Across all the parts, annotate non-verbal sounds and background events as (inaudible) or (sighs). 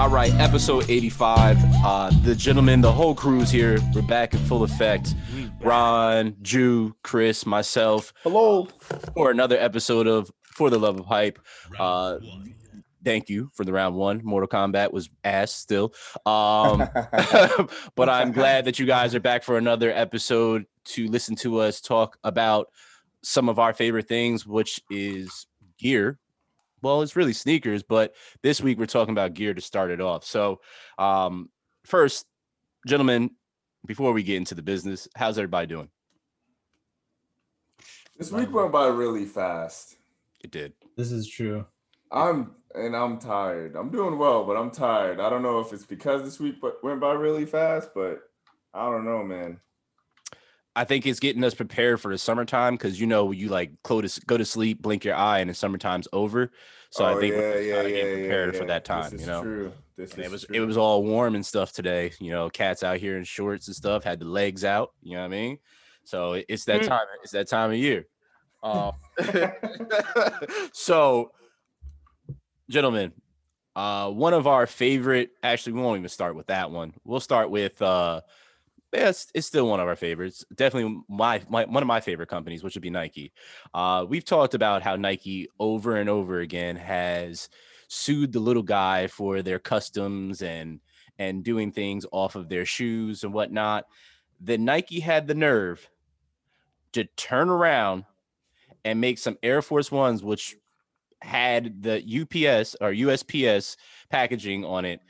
All right, episode 85. Uh, the gentlemen, the whole crew's here. We're back in full effect. Ron, Jew, Chris, myself. Hello. For another episode of For the Love of Hype. Uh, thank you for the round one. Mortal Kombat was ass still. Um, (laughs) but I'm glad that you guys are back for another episode to listen to us talk about some of our favorite things, which is gear. Well, it's really sneakers, but this week we're talking about gear to start it off. So, um, first, gentlemen, before we get into the business, how's everybody doing? This week went by really fast. It did. This is true. I'm and I'm tired. I'm doing well, but I'm tired. I don't know if it's because this week went by really fast, but I don't know, man. I think it's getting us prepared for the summertime because you know you like close go to sleep, blink your eye, and the summertime's over. So oh, I think yeah, we're yeah, yeah, getting prepared for that time. you know, true. This it was true. it was all warm and stuff today. You know, cats out here in shorts and stuff had the legs out. You know what I mean? So it's that mm. time. It's that time of year. Um, (laughs) (laughs) so, gentlemen, uh, one of our favorite. Actually, we won't even start with that one. We'll start with uh, yeah, it's, it's, still one of our favorites. Definitely my, my one of my favorite companies, which would be Nike. Uh, we've talked about how Nike over and over again has sued the little guy for their customs and and doing things off of their shoes and whatnot. Then Nike had the nerve to turn around and make some Air Force Ones, which had the UPS or USPS packaging on it,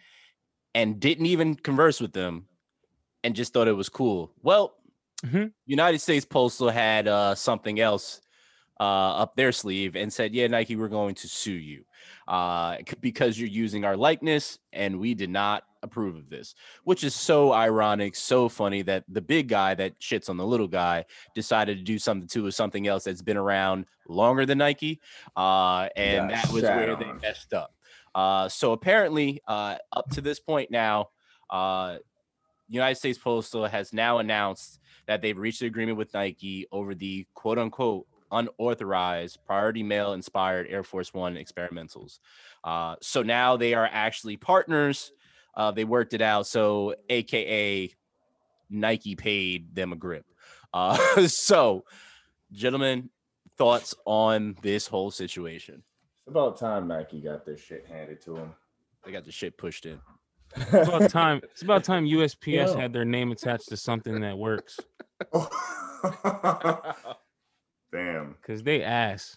and didn't even converse with them and just thought it was cool. Well, mm-hmm. United States Postal had uh, something else uh, up their sleeve and said, "Yeah, Nike, we're going to sue you uh, because you're using our likeness, and we did not approve of this." Which is so ironic, so funny that the big guy that shits on the little guy decided to do something to something else that's been around longer than Nike, uh, and that was where they messed up. Uh, so apparently, uh, up to this point now, uh, United States Postal has now announced that they've reached an agreement with Nike over the quote unquote unauthorized priority mail inspired Air Force One experimentals. Uh, so now they are actually partners. Uh, they worked it out. So, AKA Nike paid them a grip. Uh, (laughs) so, gentlemen, thoughts on this whole situation? It's about time Nike got their shit handed to them. They got the shit pushed in. It's about time. (laughs) It's about time USPS had their name attached to something that works. (laughs) Damn. Because they ass.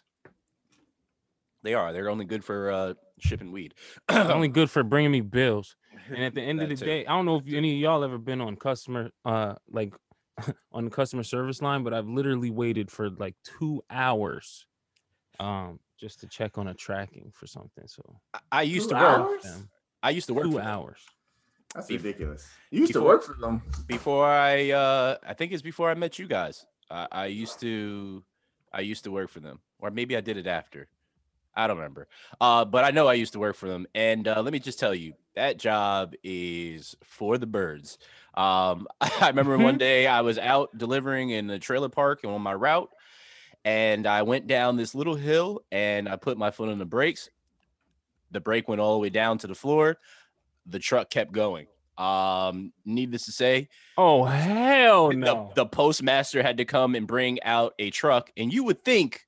They are. They're only good for uh, shipping weed. (clears throat) only good for bringing me bills. And at the end of the too. day, I don't know if any of y'all ever been on customer, uh, like (laughs) on the customer service line, but I've literally waited for like two hours, um, just to check on a tracking for something. So I, I used two to work. I used to work two hours. That's ridiculous. You used before, to work for them before I. uh I think it's before I met you guys. I, I used to. I used to work for them, or maybe I did it after. I don't remember. Uh, but I know I used to work for them. And uh, let me just tell you, that job is for the birds. Um, (laughs) I remember one mm-hmm. day I was out delivering in the trailer park and on my route, and I went down this little hill and I put my foot on the brakes the brake went all the way down to the floor. The truck kept going. Um, needless to say, oh hell no! The, the postmaster had to come and bring out a truck, and you would think,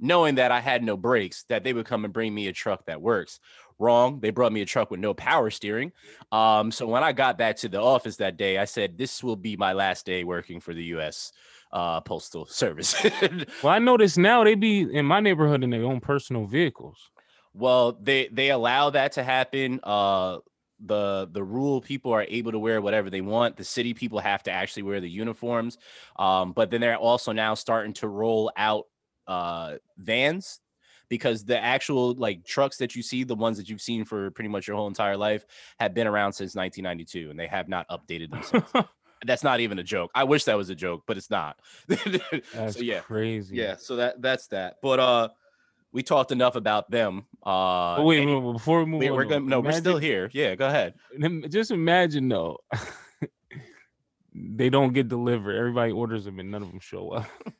knowing that I had no brakes, that they would come and bring me a truck that works. Wrong. They brought me a truck with no power steering. Um, so when I got back to the office that day, I said, "This will be my last day working for the U.S." Uh, postal service. (laughs) well, I notice now they be in my neighborhood in their own personal vehicles. Well, they they allow that to happen. Uh, the the rule people are able to wear whatever they want. The city people have to actually wear the uniforms. Um, but then they're also now starting to roll out uh vans because the actual like trucks that you see, the ones that you've seen for pretty much your whole entire life, have been around since 1992 and they have not updated themselves. (laughs) that's not even a joke. I wish that was a joke, but it's not. (laughs) that's so, yeah, crazy. Yeah, so that that's that. But uh we talked enough about them. Uh, wait, wait, before we move we, on, we're gonna no, imagine, we're still here. Yeah, go ahead. Just imagine though, (laughs) they don't get delivered. Everybody orders them and none of them show up. (laughs)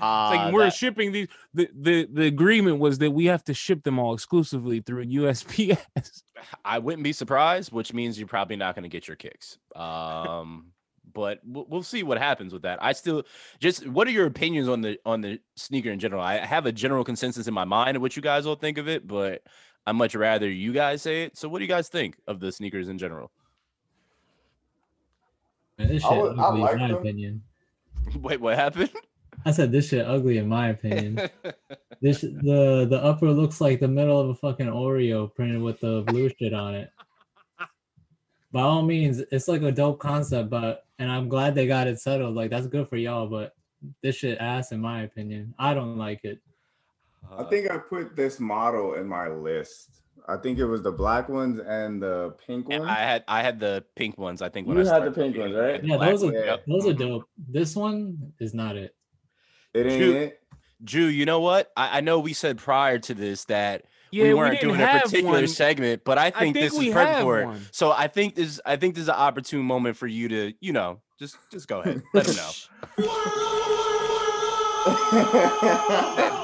Uh, like we're that- shipping these. The, the the agreement was that we have to ship them all exclusively through USPS. I wouldn't be surprised, which means you're probably not going to get your kicks. (laughs) Um, but we'll, we'll see what happens with that. I still just what are your opinions on the on the sneaker in general? I have a general consensus in my mind of what you guys all think of it, but I much rather you guys say it. So, what do you guys think of the sneakers in general? Man, this I shit would- I ugly like in my them. opinion. (laughs) Wait, what happened? I said this shit ugly in my opinion. (laughs) This the the upper looks like the middle of a fucking Oreo printed with the blue shit on it. By all means, it's like a dope concept, but and I'm glad they got it settled. Like that's good for y'all, but this shit ass in my opinion. I don't like it. I think I put this model in my list. I think it was the black ones and the pink Yeah, ones. I had I had the pink ones. I think when You I had the pink ones, right? Yeah, those are ones, yep. those are dope. This one is not it. it ain't Shoot. it. Drew, you know what? I, I know we said prior to this that Yeah, we we weren't didn't doing a particular one. segment, but I think, think this is perfect have for it. So I think this I think this is an opportune moment for you to, you know, just just go ahead. Let them know. (laughs) (laughs)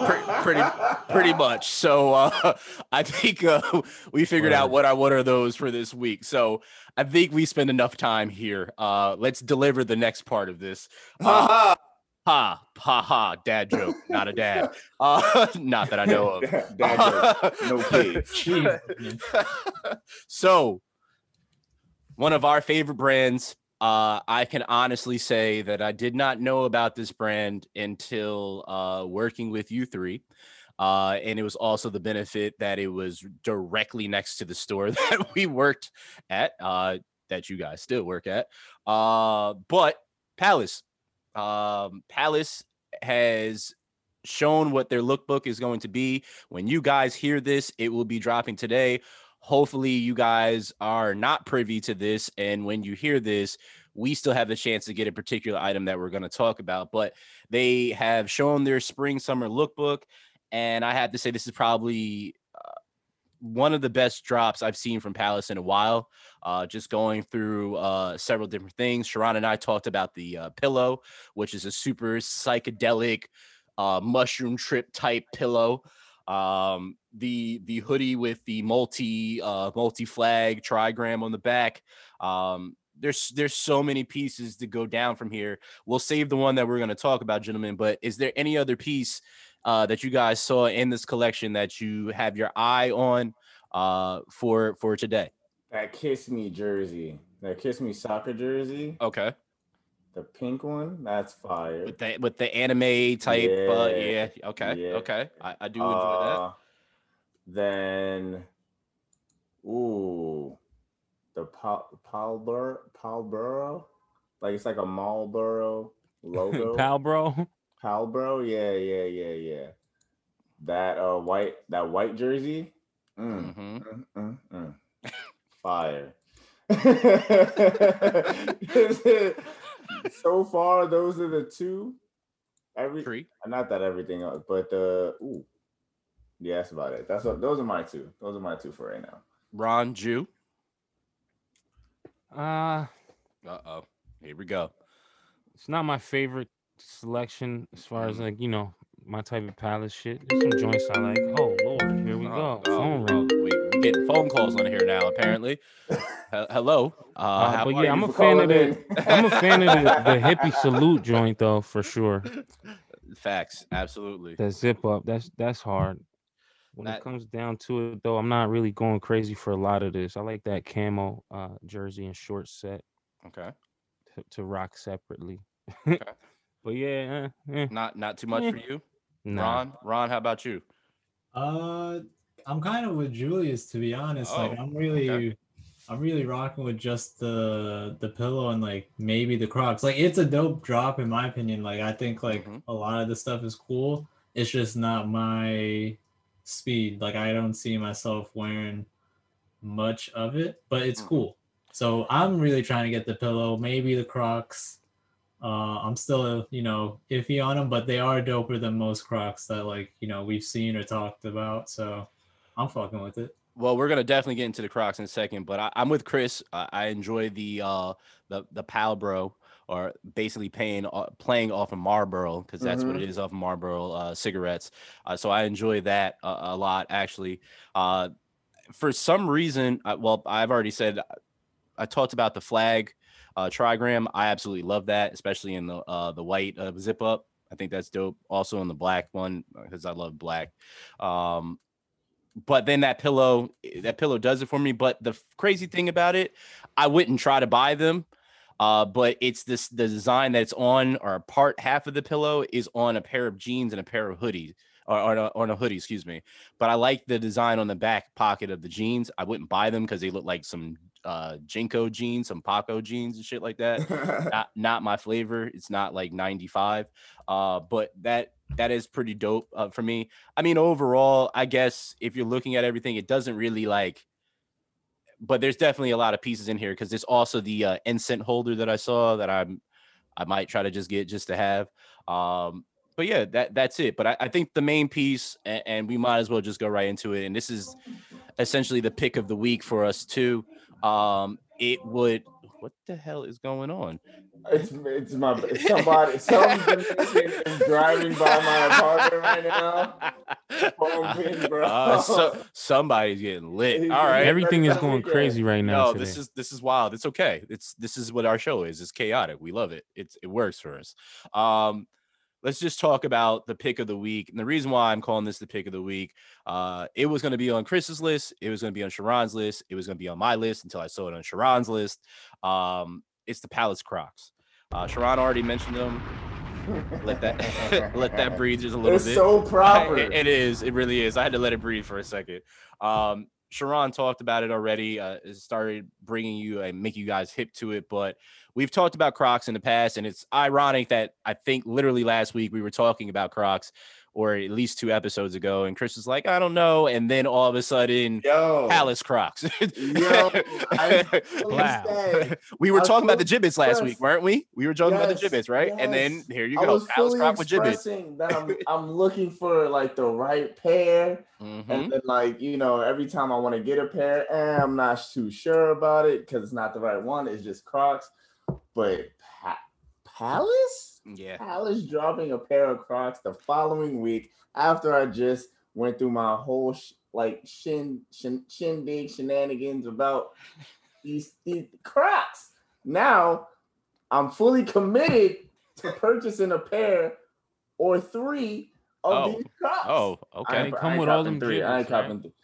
Pre- pretty pretty much. So uh, (laughs) I think uh, we figured out what are what are those for this week. So I think we spend enough time here. Uh, let's deliver the next part of this. Uh, ha ha ha! Dad joke, not a dad. (laughs) Uh, (laughs) not that I know of. Dad- dad joke, no (laughs) kids. So, one of our favorite brands. Uh, I can honestly say that I did not know about this brand until uh, working with you three. Uh, and it was also the benefit that it was directly next to the store that we worked at, uh, that you guys still work at. Uh, but Palace, um, Palace has shown what their lookbook is going to be. When you guys hear this, it will be dropping today. Hopefully, you guys are not privy to this. And when you hear this, we still have the chance to get a particular item that we're going to talk about. But they have shown their spring summer lookbook. And I have to say, this is probably one of the best drops I've seen from Palace in a while. Uh, just going through uh, several different things. Sharon and I talked about the uh, pillow, which is a super psychedelic uh, mushroom trip type pillow. Um, the the hoodie with the multi uh, multi flag trigram on the back. Um, there's there's so many pieces to go down from here. We'll save the one that we're going to talk about, gentlemen. But is there any other piece uh, that you guys saw in this collection that you have your eye on uh, for for today? That kiss me jersey. That kiss me soccer jersey. Okay, The pink one. That's fire. with the with the anime type. Uh, Yeah, yeah. Okay. yeah. Okay. I, I do enjoy that. Uh, Then, ooh, the Pal Palbur Palboro, like it's like a Marlboro (laughs) logo. Pal, bro. Palbro, yeah, yeah, yeah, yeah. That uh white that white jersey, mm, Mhm. mm, mm, mm. fire. (laughs) so far, those are the two. Every Tree. not that everything else, but the ooh, yeah, that's about it. That's what those are my two. Those are my two for right now. Ron Jew. Uh Uh oh. Here we go. it's not my favorite selection as far as like you know my type of palace shit. There's some joints I like. Oh lord, here we Oh, go. oh, Phone oh, ring. we, we getting phone calls on here now, apparently. He- hello. Uh, Uh, how but are yeah, I'm you? a fan of calling the. I'm a fan of the, the (laughs) hippie salute joint though for sure. Facts. Absolutely. That zip up, that's that's hard. When That- it comes down to it though, I'm not really going crazy for a lot of this. I like that camo uh jersey and short set Okay. to, to rock separately. Okay. (laughs) but yeah, eh, eh, Not not too much Eh. for you, nah. Ron. Ron, how about you? Uh, I'm kind of with Julius to be honest. like Oh, I'm really, okay. I'm really rocking with just the the pillow and like maybe the Crocs. Like it's a dope drop in my opinion. Like I think like Mhm. a lot of the stuff is cool. It's just not my speed. Like I don't see myself wearing much of it, but it's Mhm. cool. So I'm really trying to get the pillow, maybe the Crocs. Uh, I'm still, you know, iffy on them, but they are doper than most Crocs that like, you know, we've seen or talked about. So I'm fucking with it. Well, we're gonna definitely get into the Crocs in a second, but I, I'm with Chris. I, I enjoy the uh the the Pal Bro or basically paying uh, playing off of Marlboro because that's what Mhm. it is off of Marlboro uh, cigarettes. Uh, so I enjoy that a, a lot actually. Uh, for some reason, I, well, I've already said I talked about the flag uh, trigram. I absolutely love that, especially in the uh, the white uh, zip up. I think that's dope. Also in the black one because I love black. Um, but then that pillow, eh, that pillow does it for me. But the crazy thing about it, I wouldn't try to buy them. Uh, but it's this the design that's on or part half of the pillow is on a pair of jeans and a pair of hoodies or on a, on a hoodie, excuse me. But I like the design on the back pocket of the jeans. I wouldn't buy them because they look like some uh JNCO jeans, some Paco jeans and shit like that (laughs) not not my flavor. It's not like 95. Uh, but that that is pretty dope uh, for me. I mean, overall, I guess if you're looking at everything, it doesn't really like. But there's definitely a lot of pieces in here because there's also the uh, incense holder that I saw that I'm I might try to just get just to have. Um, but yeah, that that's it. But I, I think the main piece, and, and we might as well just go right into it. And this is essentially the pick of the week for us too. Um, it would. What the hell is going on? It's it's my (laughs) it's somebody some Dominican is driving by my apartment right now. Pumping, bro. Uh, so somebody's getting lit. He's All getting right. every- Everything is going crazy right now. No, today. this is this is wild. It's okay. It's this is what our show is. It's chaotic. We love it. It's it works for us. Um, let's just talk about the pick of the week. And the reason why I'm calling this the pick of the week, uh, it was going to be on Chris's list. It was going to be on Sharon's list. It was going to be on my list until I saw it on Sharon's list. Um, it's the Palace Crocs. Uh, Sharon already mentioned them. Let that (laughs) let that (laughs) breathe just a little It's bit. so proper. It- it is. It really is. I had to let it breathe for a second. Um, Sharon talked about it already. Uh, it started bringing you and make you guys hip to it, but we've talked about Crocs in the past, and it's ironic that I think literally last week we were talking about Crocs, or at least two episodes ago, and Chris was like, "I don't know," and then all of a sudden, Yo, Palace Crocs. Yo, (laughs) Wow. (laughs) we were talking about the Jibbitz last week, weren't we? We were talking about the Yes, Jibbitz, right? And then here you go, Palace Croc with Jibbitz. that I'm (laughs) I'm looking for like the right pair, Mhm. and then like you know every time I want to get a pair, eh, I'm not too sure about it because it's not the right one. It's just Crocs, but pa- Palace. Yeah. Palace dropping a pair of Crocs the following week after I just went through my whole sh- like shin, shin shindig shenanigans about these, these Crocs. Now I'm fully committed to (laughs) purchasing a pair or three of Oh. these Crocs. Oh, okay. ain't- I come ain't with all copping them three. I ain't Jibbitz, right? copping th-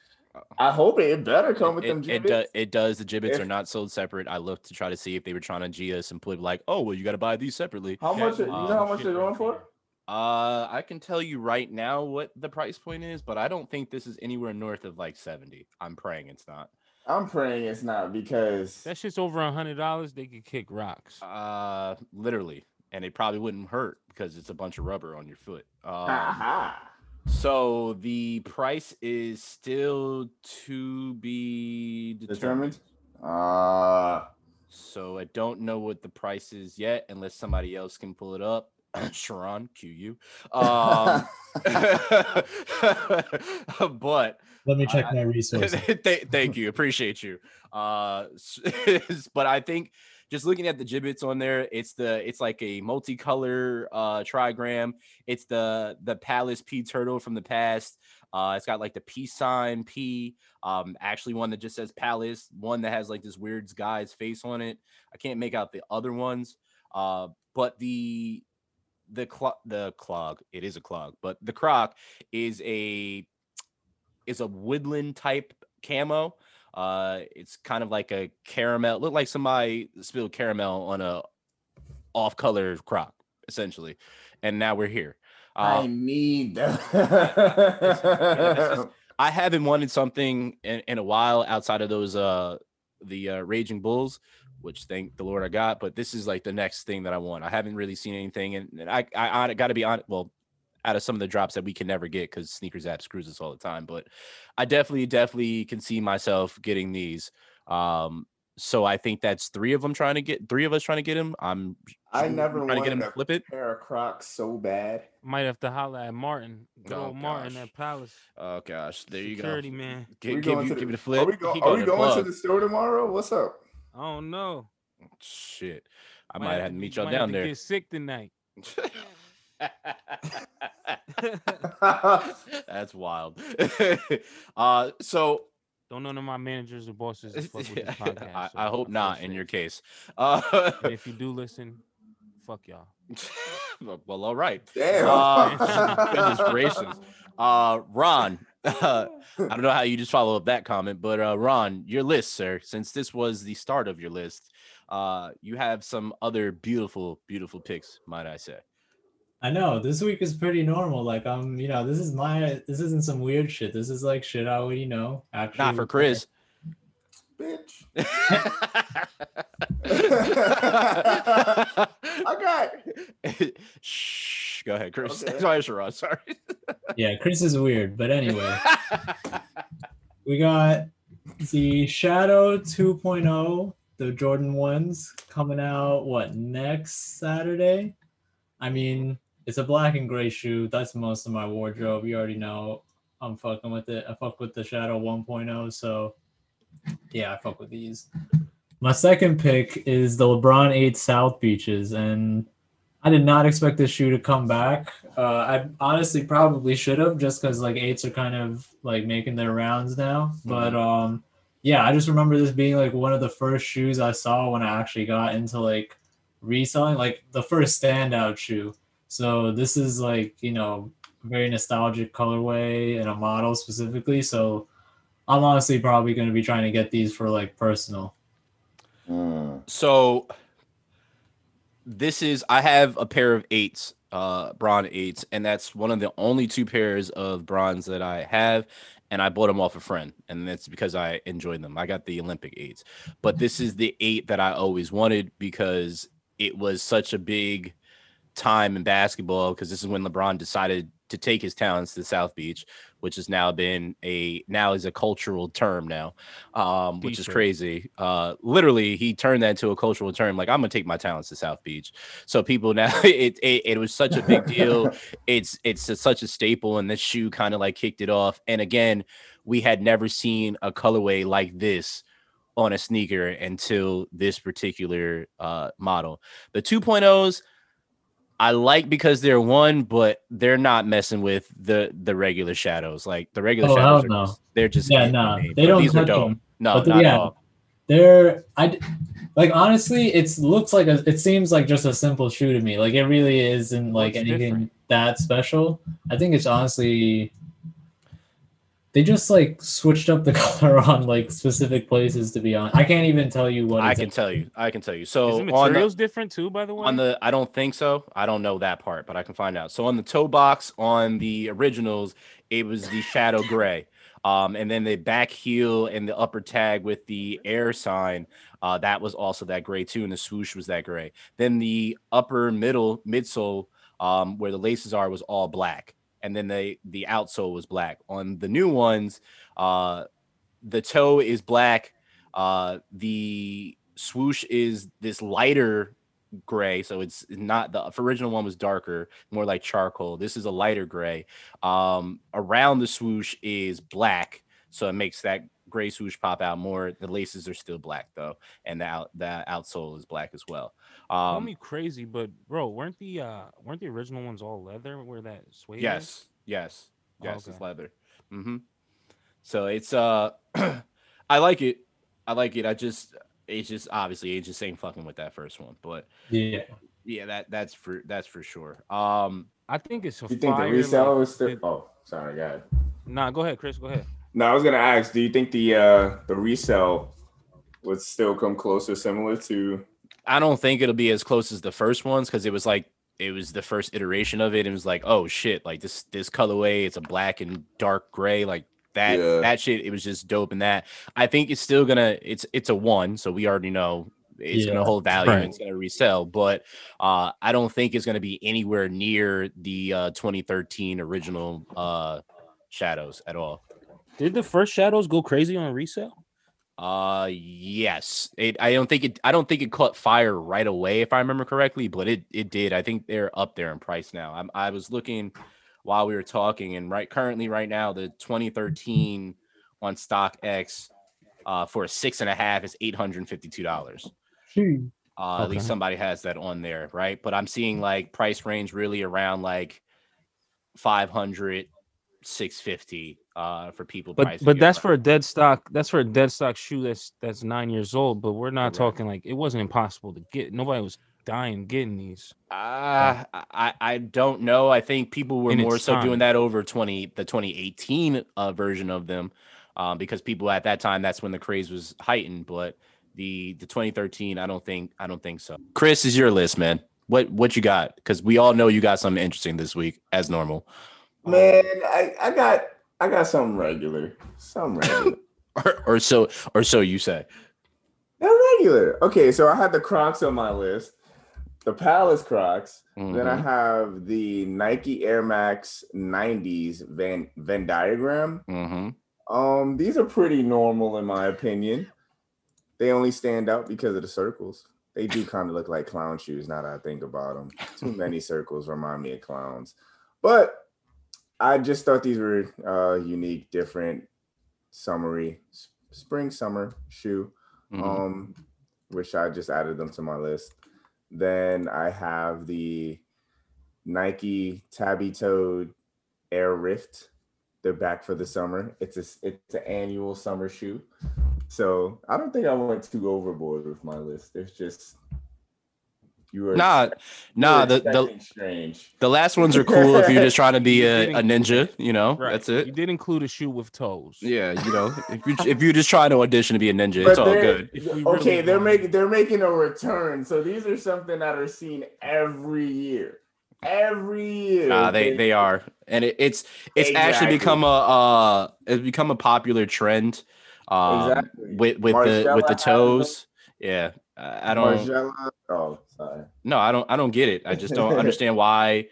I hope it, it better come with it, them it, Jibbitz. do- it does. The Jibbitz are not sold separate. I looked to try to see if they were trying to G us and put like, oh, well, you got to buy these separately. how much? You know um, how much they're going for? Uh, I can tell you right now what the price point is, but I don't think this is anywhere north of like 70. I'm praying it's not. I'm praying it's not because that shit's over a hundred dollars. They could kick rocks. Uh, literally. And it probably wouldn't hurt because it's a bunch of rubber on your foot. Um, Ha so the price is still to be determined. determined. Uh So I don't know what the price is yet, unless somebody else can pull it up. (laughs) Sharon, cue you. Um, (laughs) but Let me check I- my resources. (laughs) Th- thank you, appreciate you. Uh, but I think just looking at the Jibbitz on there, it's the it's like a multicolor uh trigram. It's the the Palace P turtle from the past. Uh, it's got like the peace sign P. Um, actually one that just says Palace. One that has like this weird guy's face on it. I can't make out the other ones. Uh, but the the clog the clog it is a clog, but the croc is a is a woodland type camo. Uh, it's kind of like a caramel. Looked like somebody spilled caramel on a off color croc, essentially. And now we're here. I Uh, need just- that. (laughs) I haven't wanted something in, in a while outside of those uh the uh, Raging Bulls, which thank the Lord I got. But this is like the next thing that I want. I haven't really seen anything, and, and I I, I got to be honest. Well, out of some of the drops that we can never get because sneakers app screws us all the time. But I definitely definitely can see myself getting these. Um, so I think that's three of them trying to get three of us trying to get him. I'm I shooting- never trying to get him to flip it. pair of Crocs so bad. Might have to holler at Martin. Good Oh, old Martin at Palace. Oh gosh, there you Security go. man. Gi- We give, going you, to give the- it a flip. Are we, go, He are we to going to the store tomorrow? What's up? I don't know. Shit. I might have to meet y'all down there. Get sick tonight. (laughs) (laughs) That's wild. (laughs) uh, so Don't none of my managers or bosses fuck with this (laughs) podcast. I, so I hope not in safe. your case. Uh, And if you do listen, fuck y'all. well, all right. Damn. Uh, goodness gracious. Uh, Ron, I don't know how you just follow up that comment, but uh, Ron, your list, sir. Since this was the start of your list, uh, you have some other beautiful, beautiful picks, might I say? I know this week is pretty normal. Like I'm, you know, this is my, this isn't some weird shit. This is like shit I would, you know, actually. Not for Chris. Bitch. (laughs) I got Shh. Go ahead, Chris. Okay. Sorry, Sherrod. Sorry. Yeah, Chris is weird, but anyway, (laughs) we got the Shadow 2.0, the Jordan ones coming out. What next Saturday? I mean, it's a black and gray shoe. That's most of my wardrobe. You already know I'm fucking with it. I fuck with the Shadow 1.0, so yeah, I fuck with these. My second pick is the LeBron 8 South Beaches, and I did not expect this shoe to come back. Uh, I honestly probably should have, just because like eights are kind of like making their rounds now. But um, yeah, I just remember this being like one of the first shoes I saw when I actually got into like reselling, like the first standout shoe. So this is like you know very nostalgic colorway and a model specifically. So I'm honestly probably going to be trying to get these for like personal. Mm. So this is I have a pair of eights, uh Bron eights, and that's one of the only two pairs of Brons that I have. And I bought them off a friend, and that's because I enjoyed them. I got the Olympic eights, but this is the eight that I always wanted because it was such a big time in basketball. Because this is when LeBron decided to take his talents to South Beach, which has now been a now is a cultural term now, um, which is crazy. Uh, literally, he turned that into a cultural term. Like I'm gonna take my talents to South Beach. So people (laughs) now it it, it was such a big deal. (laughs) it's it's a- such a staple, and this shoe kind of like kicked it off. And again, we had never seen a colorway like this on a sneaker until this particular uh, model. The 2.0s. I like because they're one, but they're not messing with the the regular shadows. Like the regular Oh, shadows, are no. just, they're just Yeah, no, for nah, they But don't these are touch dope. them. No, But the- not yeah. at all. They're I like honestly, it looks like a it seems like just a simple shoe to me. Like it really isn't like What's anything different? that special. I think it's honestly they just like switched up the (laughs) color on like specific places to be on. I can't even tell you what I it's can tell you. I can tell you. Is So the on the, materials different too, by the way? on the I don't think so. I don't know that part, but I can find out. So on the toe box on the originals, it was the shadow gray. Um, and then the back heel and the upper tag with the air sign, uh, that was also that gray too, and the swoosh was that gray. Then the upper middle midsole, um, where the laces are, was all black, and then the the outsole was black. On the new ones, uh, the toe is black. Uh, the swoosh is this lighter gray, so it's not the original one was darker, more like charcoal. This is a lighter gray. Um, around the swoosh is black, so it makes that gray swoosh pop out more. The laces are still black though, and the out the outsole is black as well. Call Um, me crazy, but bro, weren't the uh weren't the original ones all leather? Where that suede? is? yes, yes, Oh, yes, it's okay. leather. hmm So it's uh, (clears throat) I like it. I like it. I just it's just obviously it just ain't fucking with that first one, but yeah. yeah, that that's for that's for sure. Um, I think it's a You think the fire, resale like, is still? it- Oh, sorry, guys. Nah, go ahead, Chris. Go ahead. No, I was gonna ask. Do you think the uh the resale would still come closer, similar to? I don't think it'll be as close as the first ones because it was like it was the first iteration of it. It was like, oh shit, like this this colorway, it's a black and dark gray, like that Yeah. that shit. It was just dope. And that I think it's still gonna it's it's a one, so we already know it's gonna hold value and it's gonna resell. But uh, I don't think it's gonna be anywhere near the uh, 2013 original uh, shadows at all. Did the first shadows go crazy on resale? Uh yes. It I don't think it I don't think it caught fire right away if I remember correctly, but it it did. I think they're up there in price now. I'm, I was looking while we were talking and right currently right now the 2013 on StockX uh for a six and a half is eight hundred and fifty two dollars. Uh, At least somebody has that on there, right? But I'm seeing like price range really around like 500, 650 uh, for people. But but that's for a dead stock. That's for a dead stock shoe that's that's nine years old. But we're not talking like it wasn't impossible to get. Nobody was dying getting these. Uh, I I don't know. I think people were more so doing that over 20 the 2018 uh, version of them, um, because people at that time that's when the craze was heightened. But the the 2013, I don't think I don't think so. Chris is your list, man. What what you got? Because we all know you got something interesting this week, as normal. Man, I, I got I got something regular. Something (laughs) regular. Or, or so or so you say. They're regular. Okay, so I had the Crocs on my list. The Palace Crocs. Then I Mhm. have the Nike Air Max 90s Venn Venn diagram. Mhm. Um, these are pretty normal in my opinion. They only stand out because of the circles. They do (laughs) kind of look like clown shoes now that I think about them. Too (laughs) many circles remind me of clowns. But I just thought these were uh unique, different, summery, spring summer shoe. Mhm. Um, which I just added them to my list. Then I have the Nike Tabi Toad Air Rift. They're back for the summer. It's a it's an annual summer shoe. So I don't think I went too overboard with my list. It's just you were Nah, nah. The, the strange. the last ones are cool if you're just trying to be a, a ninja. You know, that's it. You did include a shoe with toes. Yeah, you know, if you (laughs) if you're just trying to audition to be a ninja, it's all good. If Okay, really they're making they're making a return. So these are something that are seen every year. Every year. Nah, they okay? they are, and it, it's it's actually become a uh it's become a popular trend. Um, Exactly. with with the with the has toes. Yeah, I I don't. Margiela- Oh, sorry. No, I don't. I don't get it. I just don't (laughs) understand why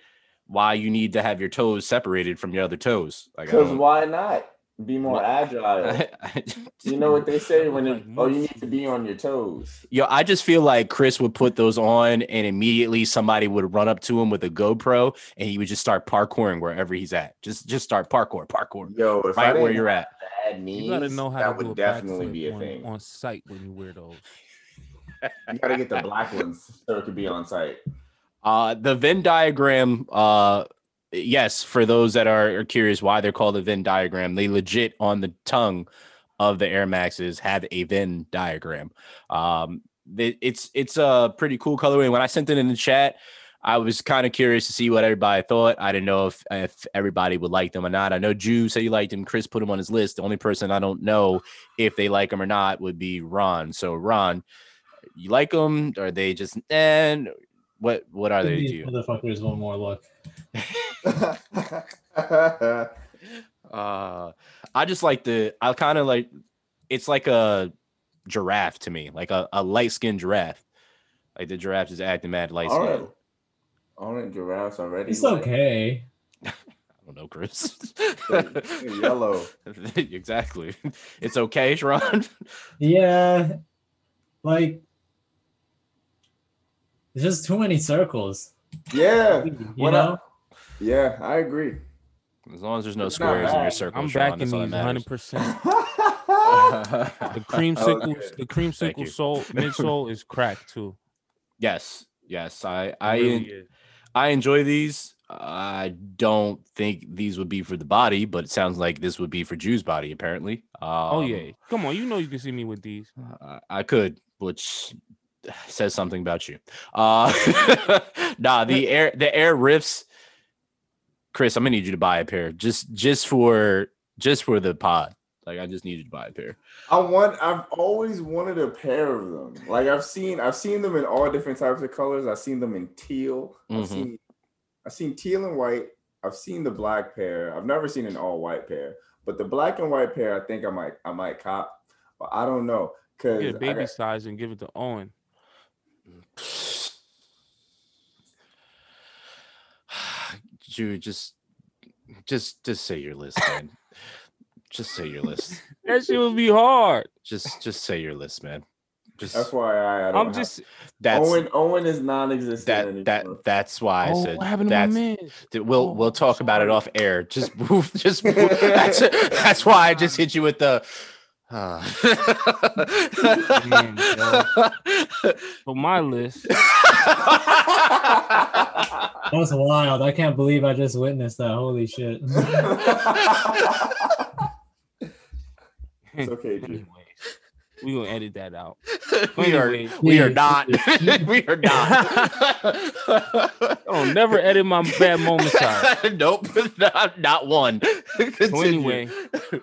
why you need to have your toes separated from your other toes. Like, Because don't- why not be more What? agile? I- (laughs) I- you know what they say when it, oh, you (laughs) need to be on your toes. Yo, I just feel like Chris would put those on, and immediately somebody would run up to him with a GoPro, and he would just start parkouring wherever he's at. Just just start parkour, parkour, Yo, if I right where you're at. bad knees, You gotta know how that to do would a definitely be a on, thing. on site when you wear those. You gotta get the black ones so it could be on site. Uh, the Venn diagram. Uh, yes, for those that are, are curious why they're called a Venn diagram, they legit on the tongue of the Air Maxes have a Venn diagram. Um, it's it's a pretty cool colorway. When I sent it in the chat, I was kind of curious to see what everybody thought. I didn't know if if everybody would like them or not. I know Jew said he liked him. Chris put him on his list. The only person I don't know if they like him or not would be Ron. So Ron, you like them? Or are they just and what what are they to these you? motherfuckers one more look. (laughs) Uh, I just like the. I kind of like. It's like a giraffe to me, like a, a light skinned giraffe. Like the giraffe is acting mad light All skinned. right. Orange giraffes already. It's like, okay. (laughs) I don't know, Chris. yellow. (laughs) exactly. It's okay, Sharon. Yeah, like there's just too many circles. Yeah. You What know, up? Yeah, I agree. As long as there's no It's squares in your bad. circle, I'm Sharon, backing that's these 100. percent (laughs) the The creamsicle, Okay. the Thank creamsicle you. sole (laughs) midsole is cracked too. yes, yes. I I really. I enjoy these. I don't think these would be for the body, but it sounds like this would be for Jew's body, apparently. Um, oh yeah, come on, you know you can see me with these. I- I could, which says something about you. Uh (laughs) nah, the air the air rifts. Chris, I'm gonna need you to buy a pair just just for just for the pod. Like I just need you to buy a pair. I want. I've always wanted a pair of them. Like I've seen. I've seen them in all different types of colors. I've seen them in teal. I've Mhm. seen. I've seen teal and white. I've seen the black pair. I've never seen an all white pair. But the black and white pair, I think I might. I might cop. But I don't know because Get a baby size and give it to Owen. (sighs) Jude, just just just say your list, man. just say your list. That shit would be hard. Just just say your list, man. Just FYI, I don't I'm have- just. that's Owen. Owen is non-existent that anymore. that that's why I oh, said what happened to that's my man? We'll Oh, we'll I'm talk about it off air. Just (laughs) move. Just move. that's that's why I just hit you with the. Uh. Man, For my list, That was wild. I can't believe I just witnessed that. Holy shit. It's okay, G. anyways, we gonna edit that out. we are we are not (laughs) (laughs) we are not. Oh, never edit my bad moments out. (laughs) nope, not, not one. So Continue. anyway, I'm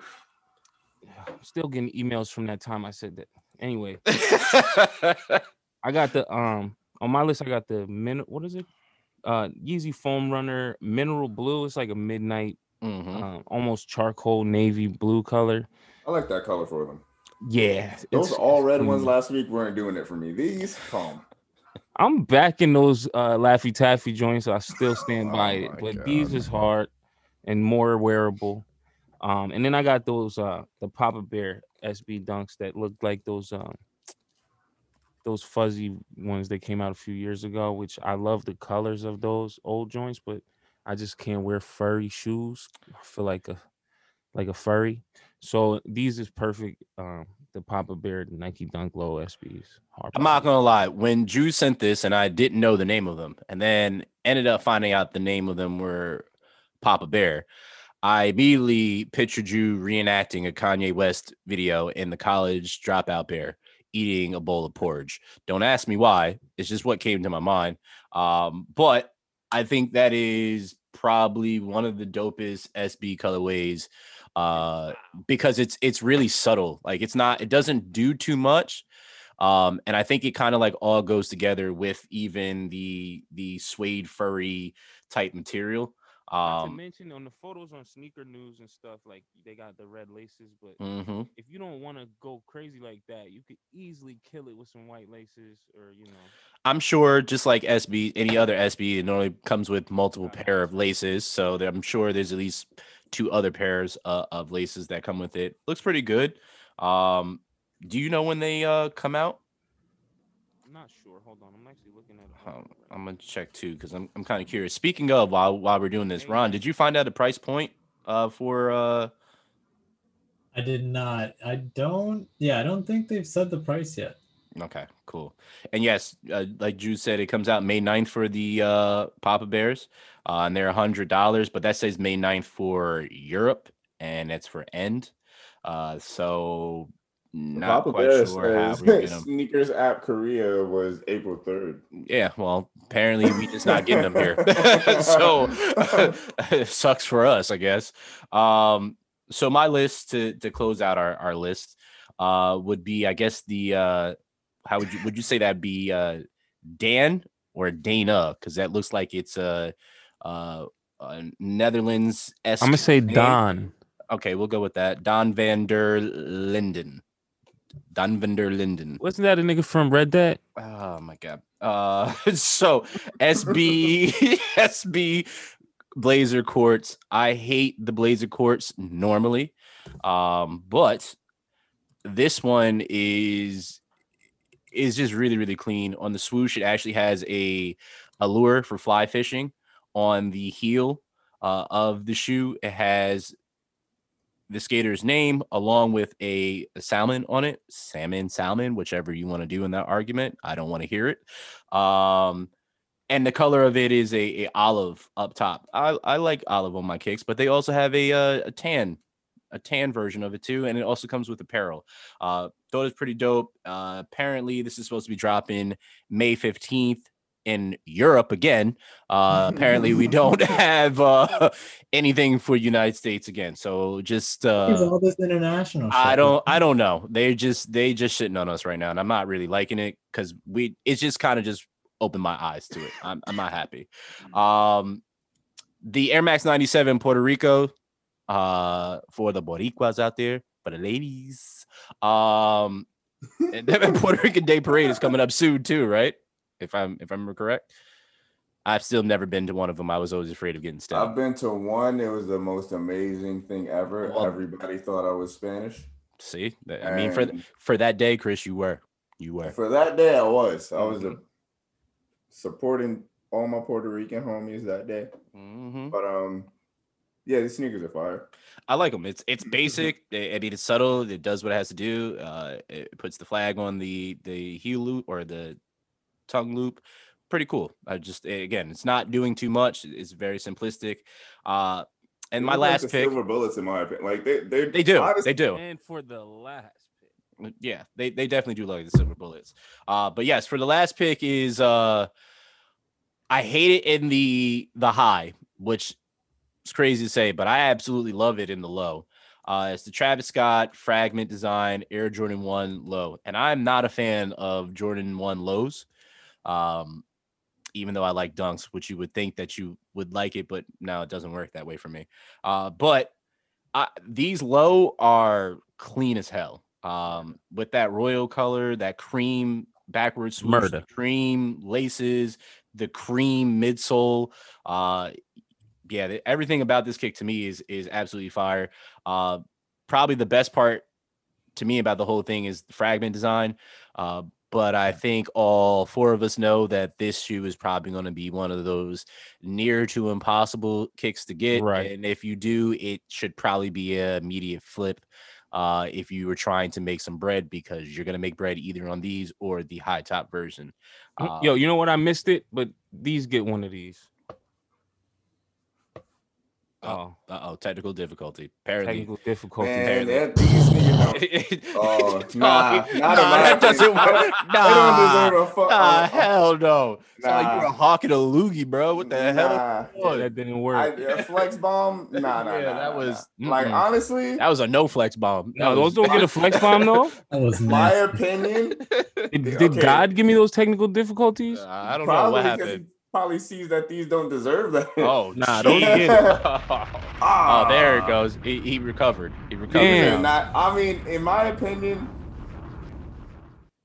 still getting emails from that time I said that. Anyway, (laughs) I got the um on my list. I got the min. What is it? Uh, Yeezy Foam Runner Mineral Blue. It's like a midnight, Mhm. um, almost charcoal navy blue color. I like that color for them. Yeah, Those all red ones last week weren't doing it for me. These, calm. I'm back in those uh, Laffy Taffy joints. So I still stand Oh by it, my but these God. is hard and more wearable. Um, and then I got those uh the Papa Bear SB Dunks that look like those um those fuzzy ones that came out a few years ago, which I love the colors of those old joints, but I just can't wear furry shoes. I feel like a like a furry. So these is perfect. Um, the Papa Bear Nike Dunk Low SBs. Hard I'm not gonna lie. When Drew sent this, and I didn't know the name of them, and then ended up finding out the name of them were Papa Bear. I immediately pictured you reenacting a Kanye West video in the college dropout bear eating a bowl of porridge. Don't ask me why. It's just what came to my mind. Um, but I think that is probably one of the dopest SB colorways uh, because it's it's really subtle. Like it's not, it doesn't do too much. Um, and I think it kind of like all goes together with even the the suede furry type material. Not to Um, mention on the photos on sneaker news and stuff, like they got the red laces, but mhm. if you don't want to go crazy like that, you could easily kill it with some white laces or you know. I'm sure, just like SB, any other SB, it normally comes with multiple pair of laces. So there- I'm sure there's at least two other pairs uh, of laces that come with it. Looks pretty good. Um, do you know when they uh, come out? I'm not sure. Hold on, I'm actually looking at. it Um, right. I'm gonna check too because I'm I'm kind of curious. Speaking of, while while we're doing this, Ron, did you find out the price point uh, for uh, I did not. I don't. Yeah, I don't think they've said the price yet. Okay, cool. And yes, uh, like Jude said, it comes out May 9th for the uh, Papa Bears, uh, and they're hundred dollars. But that says May 9th for Europe, and it's for End. Uh, so The not Papa quite Bear sure how says (laughs) we're gonna. Sneakers app Korea was April 3rd. Yeah, well, apparently we just not getting them here, (laughs) (laughs) so it sucks for us, I guess. Um, so my list to to close out our our list uh would be, I guess the uh how would you would you say that'd be uh Dan or Dana because that looks like it's a uh, uh Netherlands. I'm gonna say Don. Okay, we'll go with that. Don van der Linden. Don van der Linden. Wasn't that a nigga from Red Dead? Oh my god. Uh (laughs) so SB SB (laughs) Blazer courts. I hate the Blazer courts normally. Um but this one is is just really really clean on the swoosh it actually has a a lure for fly fishing on the heel uh, of the shoe it has the skater's name along with a, a salmon on it salmon salmon whichever you want to do in that argument i don't want to hear it. Um and the color of it is a, a olive up top. I, I like olive on my kicks but they also have a, uh, a tan a tan version of it too and it also comes with apparel. Uh thought it was pretty dope. Uh apparently this is supposed to be dropping may 15th in Europe again. Uh, apparently, we (laughs) don't (laughs) have uh, anything for United States again. So just uh, all this international I don't I don't know. They just they just shitting on us right now, and I'm not really liking it because we it's just kind of just opened my eyes to it. I'm I'm not happy. Um, the Air Max 97 Puerto Rico, uh, for the Boricuas out there, for the ladies. Um, (laughs) and Puerto Rican Day Parade is coming up soon too, right? If I'm if I'm correct. I've still never been to one of them. I was always afraid of getting stuck. I've been to one. It was the most amazing thing ever. Well- Everybody thought I was Spanish. See, I mean, for for that day, Chris, you were, you were. for that day, I was. I was a, Mhm. supporting all my Puerto Rican homies that day. Mhm. But um, Yeah, the sneakers are fire. I like them. It's it's Mm-hmm. (laughs) basic. I I mean, it's subtle. It does what it has to do. Uh, it puts the flag on the the heel loop or the tongue loop. Pretty cool. I just again, it's not doing too much. It's very simplistic. Uh, and They my look like last the pick, silver bullets, in my opinion. Like they, they, they do, honestly- they do. And for the last pick. Yeah, they they definitely do like the silver bullets. Uh, but yes, for the last pick is uh, I hate it in the the high, which is crazy to say, but I absolutely love it in the low. Uh, it's the Travis Scott fragment design Air Jordan One low, and I'm not a fan of Jordan One lows. Um, even though I like dunks, which you would think that you would like it, but no, it doesn't work that way for me. Uh, but I, these low are clean as hell. Um, with that royal color, that cream backwards swoosh, Murder. cream laces, the cream midsole. Uh, yeah, th- everything about this kick to me is is absolutely fire. Uh, probably the best part to me about the whole thing is the fragment design. Uh, but I think all four of us know that this shoe is probably going to be one of those near to impossible kicks to get. Right. And if you do, it should probably be a immediate flip. Uh, if you were trying to make some bread, because you're going to make bread either on these or the high top version. Mm, Yo, Uh, you know what? I missed it, but these get one of these. Oh, uh oh, technical difficulty. Apparently, technical difficulty. Man, apparently. that, these sneakers don't, (laughs) Oh, nah, no, not in my that doesn't opinion. work. (laughs) they don't deserve Nah, a fuck. nah, uh, hell no. It's like you're Nah. a hawk and a loogie, bro. What the hell? Nah. That didn't work. a flex bomb? (laughs) Nah, nah, Yeah, nah, that nah, was- nah. like honestly, That was a no flex bomb. That no, those don't get a flex bomb though. That was my opinion. Did, did Okay. God give me those technical difficulties? Uh, I don't know what happened. Probably sees that these don't deserve that. Oh, Nah, (laughs) don't don't get get it. (laughs) Ah. oh, there it goes. He, he recovered. He recovered. Now. Not, I mean, in my opinion,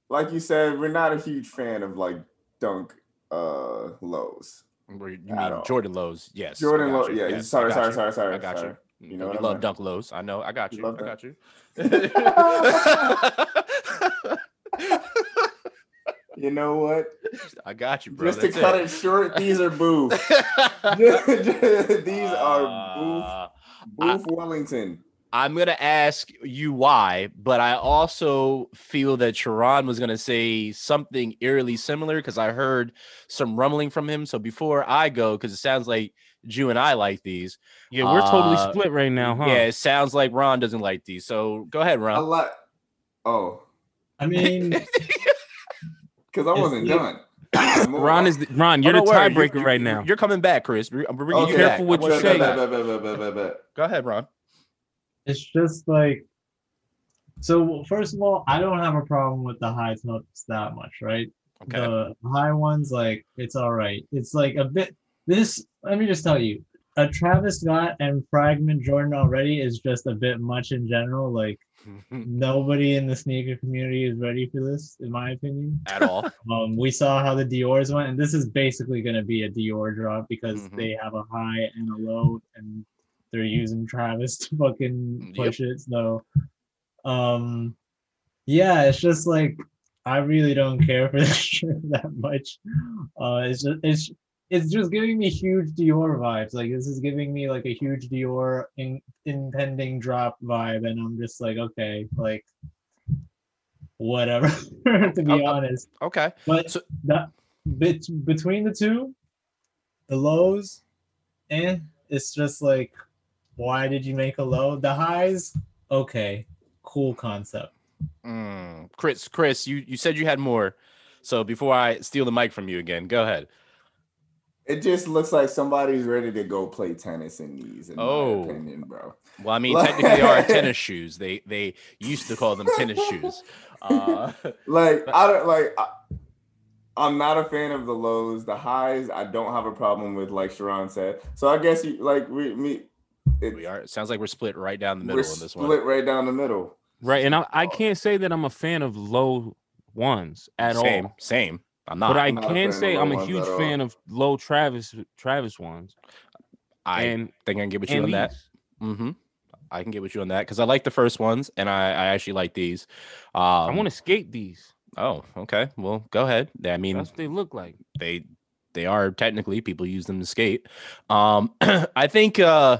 like you said, we're not a huge fan of like dunk uh lows. You mean. Jordan lows? Yes. Jordan got low, you. yeah. Yes, sorry, sorry, you. sorry, sorry. I got sorry. you. You know you love dunk lows. I know. I got You you. I got you. (laughs) You know what? I got you, bro. Just to cut it. it short, these are booth. (laughs) (laughs) these are Uh, booth, booth Wellington. I'm gonna ask you why, but I also feel that Sharon was gonna say something eerily similar because I heard some rumbling from him. So before I go, because it sounds like Jew and I like these. Yeah, we're totally Uh, split right now, huh? Yeah, it sounds like Ron doesn't like these. So go ahead, I Ron. like. Oh, I mean, (laughs) because I wasn't you- done. Ron is the, Ron. You're Oh, the don't you- tiebreaker you- right now. You're coming back, Chris. We're- I'm bringing Okay. you Careful back. what you say. Go ahead, Ron. it's just like so first of all i don't have a problem with the high tops that much right Okay. the high ones like it's all right it's like a bit this let me just tell you a travis scott and fragment jordan already is just a bit much in general like nobody in the sneaker community is ready for this in my opinion At all. (laughs) um we saw how the dior's went and this is basically going to be a dior drop because Mhm. they have a high and a low and they're using travis to fucking Yep. push it so um yeah it's just like i really don't care for this (laughs) shirt that much uh it's just it's it's just giving me huge dior vibes like this is giving me like a huge dior in, impending drop vibe and i'm just like okay like whatever (laughs) to be honest Okay. but So- that bet, between the two, the lows, and it's just like, why did you make a low? The highs, okay, cool concept. Mm, Chris, Chris, you, you said you had more. So before I steal the mic from you again, go ahead. It just looks like somebody's ready to go play tennis in these, in Oh. my opinion, bro. Well, I mean, Like- technically they are tennis (laughs) shoes. They they used to call them tennis shoes. Uh, (laughs) Like I don't like. I, I'm not a fan of the lows. The highs, I don't have a problem with, like Sharon said. So I guess you like we me. It, we are. It sounds like we're split right down the we're middle on this one. split right down the middle. Right, and I, I can't say that I'm a fan of low ones at same, all. same. I'm not. But I not can say I'm a huge fan of low Travis Travis ones. I and think I can get with you on that. Mm-hmm. I can get with you on that because I like the first ones and I, I actually like these. Um, I want to skate these. Oh, okay. Well, go ahead. I mean, That's what they look like. they they are technically people use them to skate. Um, (clears throat) I think uh,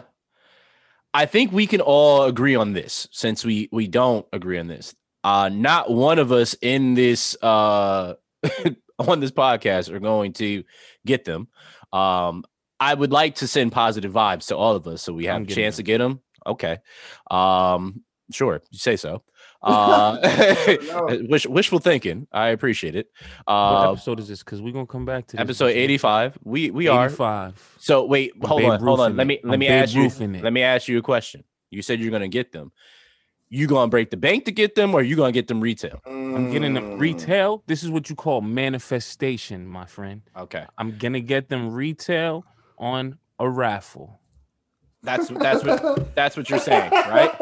I think we can all agree on this since we we don't agree on this. Uh not one of us in this uh (laughs) (laughs) on this podcast are going to get them. Um I would like to send positive vibes to all of us so we have I'm a getting chance to get them. Okay. Um sure, you say so. (laughs) Uh (laughs) wish, wishful thinking. I appreciate it. What Uh episode is this? Because we're gonna come back to this episode 85. We we are 85. so wait, I'm hold on, hold on. in Let me let I'm me ask you. It. Let me ask you a question. You said you're gonna get them. You gonna break the bank to get them, or you gonna get them retail? I'm getting them Mm. retail. This is what you call manifestation, my friend. Okay, I'm gonna get them retail on a raffle. that's that's what that's what you're saying, right?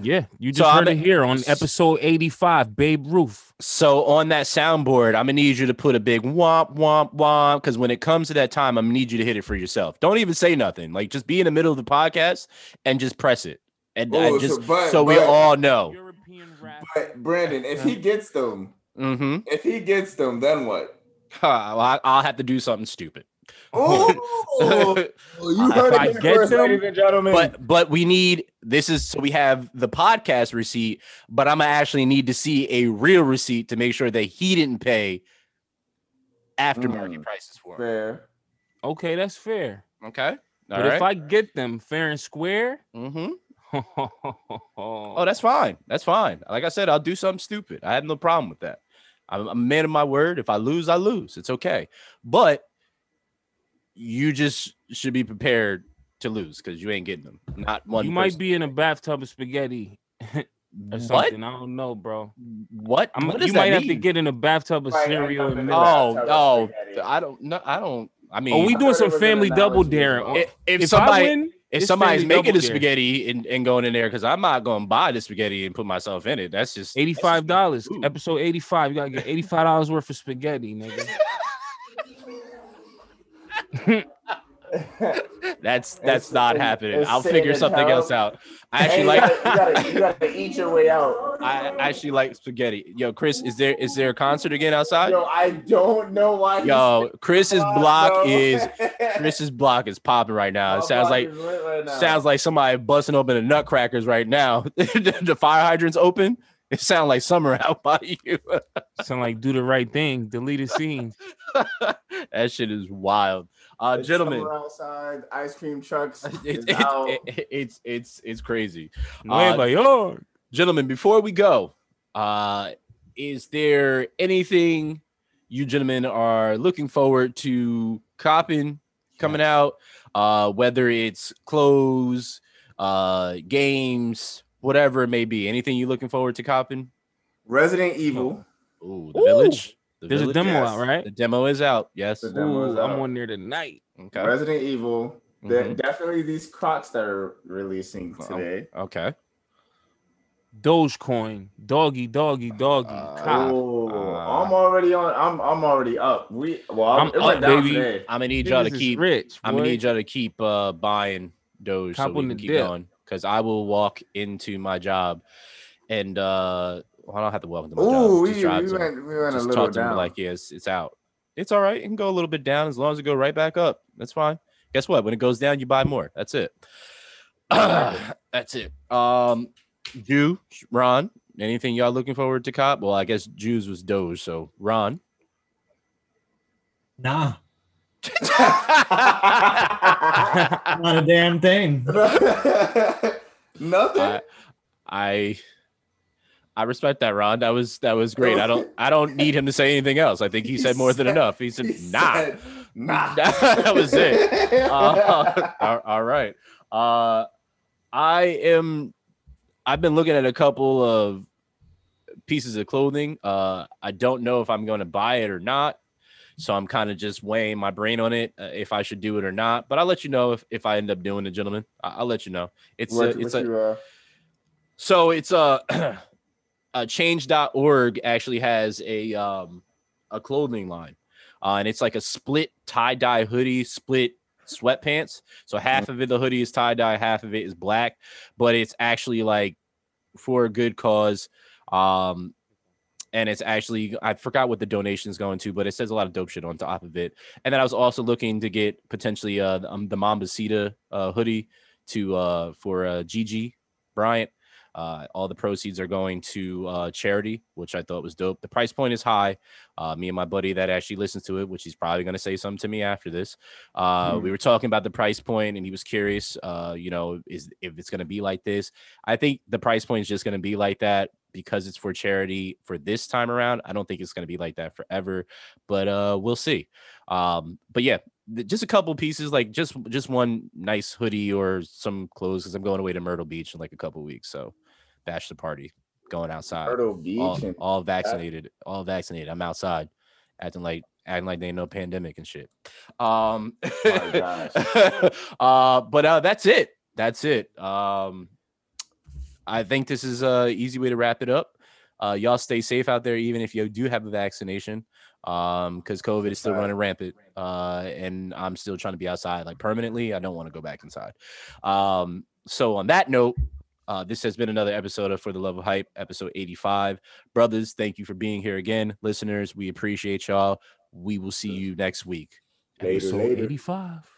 Yeah, you So just I'm heard it here on episode 85, Babe Ruth. So on that soundboard, I'm gonna need you to put a big womp womp womp because when it comes to that time, I'm gonna need you to hit it for yourself. Don't even say nothing. Like just be in the middle of the podcast and just press it, and, and Oh, so- just so, but- we but- all know. European. But Brandon, if he gets them, Mm-hmm. if he gets them, then what? well, I, I'll have to do something stupid. Oh, (laughs) you If heard I it here get first, them- ladies and gentlemen. but but we need this is so we have the podcast receipt, but I'm gonna actually need to see a real receipt to make sure that he didn't pay aftermarket Mm. prices for it. fair. Okay, that's fair. Okay. All but right. if I get them fair and square, mm-hmm. (laughs) oh, that's fine. That's fine. Like I said, I'll do something stupid. I have no problem with that. I'm, I'm a man of my word. If I lose, I lose. It's okay. But you just should be prepared to lose because you ain't getting them. Not one. you might person. be in a bathtub of spaghetti (laughs) or what? something. I don't know, bro. What? I'm, what does you that might have to get in a bathtub of Might cereal end up and milk. Oh, oh. I don't know. I don't. I mean, are we doing some it was an family double analogy daring. if, if If somebody I win, if it's somebody's making the dare. spaghetti and, and going in there, because I'm not going to buy the spaghetti and put myself in it. That's just Eighty-five dollars. Ooh. Episode eighty-five. You gotta get eighty-five dollars worth of spaghetti, nigga. (laughs) (laughs) That's (laughs) that's It's- not it's- happening. it's I'll figure in something else out. I actually like. you gotta, you, gotta, you gotta eat your way out. (laughs) I actually like spaghetti. Yo, Chris, is there is there a concert again outside? Yo, I don't know why. Yo, (laughs) Chris's block is Chris's block is popping right now. It sounds like right sounds like somebody busting open the nutcrackers right now. the fire hydrant's open. It sounds like summer (laughs) out by you. Sound like do the right thing. Deleted scenes. (laughs) that shit is wild. Uh, It's gentlemen, outside, ice cream trucks (laughs) it, is it- out. it- it's it's it's crazy. Nueva York. gentlemen, before we go, uh, is there anything you gentlemen are looking forward to copping coming out? Uh, whether it's clothes, uh, games, whatever it may be. Anything you looking forward to copping? Resident Evil. Ooh, the Ooh, village. The There's a demo yes. out, right? The demo is out. Yes. The demo is Ooh, I'm out. on there tonight. Okay. Resident Evil. The- Mhm. Definitely these Crocs that are releasing Oh. today. Okay. Dogecoin. Doggy, doggy, doggy. Uh. Oh, Uh, I'm already on. I'm I'm already up. We well, I'm, I'm up, down baby. today. I'm gonna need y'all to keep. rich. I'm gonna need y'all to keep uh buying Doge so Hop we can keep dip. going. Because I will walk into my job, and uh, well, I don't have to walk into my job. Ooh, we, just we drive to 'em. went we went a just little talk to them down. like, yes, it's out. It's all right. It can go a little bit down as long as it go right back up. That's fine. Guess what? When it goes down, you buy more. That's it. (clears throat) That's it. Um, Jew, Ron, anything y'all looking forward to cop? Well, I guess Jews was Doge. So Ron. Nah, not a damn thing. (laughs) Nothing. I, I I respect that, Ron. That was that was great. I don't I don't need him to say anything else. I think he, He said more than enough. He said, He "Nah." said, nah. (laughs) that was it. (laughs) Uh, all- all right. Uh, I am. I've been looking at a couple of pieces of clothing. Uh, I don't know if I'm going to buy it or not. So I'm kind of just weighing my brain on it uh, if I should do it or not. But I'll let you know if, if I end up doing it, gentlemen. I- I'll let you know. It's What- a, it's a, you, uh, so it's a, (clears throat) a change.org actually has a um a clothing line. Uh, and it's like a split tie-dye hoodie, split sweatpants. So half of it the hoodie is tie-dye, half of it is black, but it's actually like for a good cause. Um and it's actually I forgot what the donation is going to, but it says a lot of dope shit on top of it. And then I was also looking to get potentially uh the, um, the Mambacita uh hoodie to uh for uh Gigi Bryant. Uh, all the proceeds are going to uh, charity, which I thought was dope. The price point is high. Uh, me and my buddy that actually listens to it, which he's probably going to say something to me after this. Uh, Mhm. We were talking about the price point, and he was curious. Uh, you know, is if it's going to be like this. I think the price point is just going to be like that because it's for charity for this time around. I don't think it's going to be like that forever, but uh, we'll see. Um, but yeah, th- just a couple pieces, like just just one nice hoodie or some clothes, because I'm going away to Myrtle Beach in like a couple weeks. So bash the party, going outside, Myrtle Beach all, all vaccinated, all vaccinated. I'm outside, acting like acting like they ain't no pandemic and shit. Um, gosh. (laughs) uh, but uh, that's it. That's it. Um, I think this is a easy way to wrap it up. Uh, y'all stay safe out there, even if you do have a vaccination, um, because COVID is still running rampant. Uh, and I'm still trying to be outside, like permanently. I don't want to go back inside. Um, so on that note, uh, this has been another episode of For the Love of Hype, episode 85. Brothers, thank you for being here again. Listeners, we appreciate y'all. We will see you next week. Later, Episode later. 85.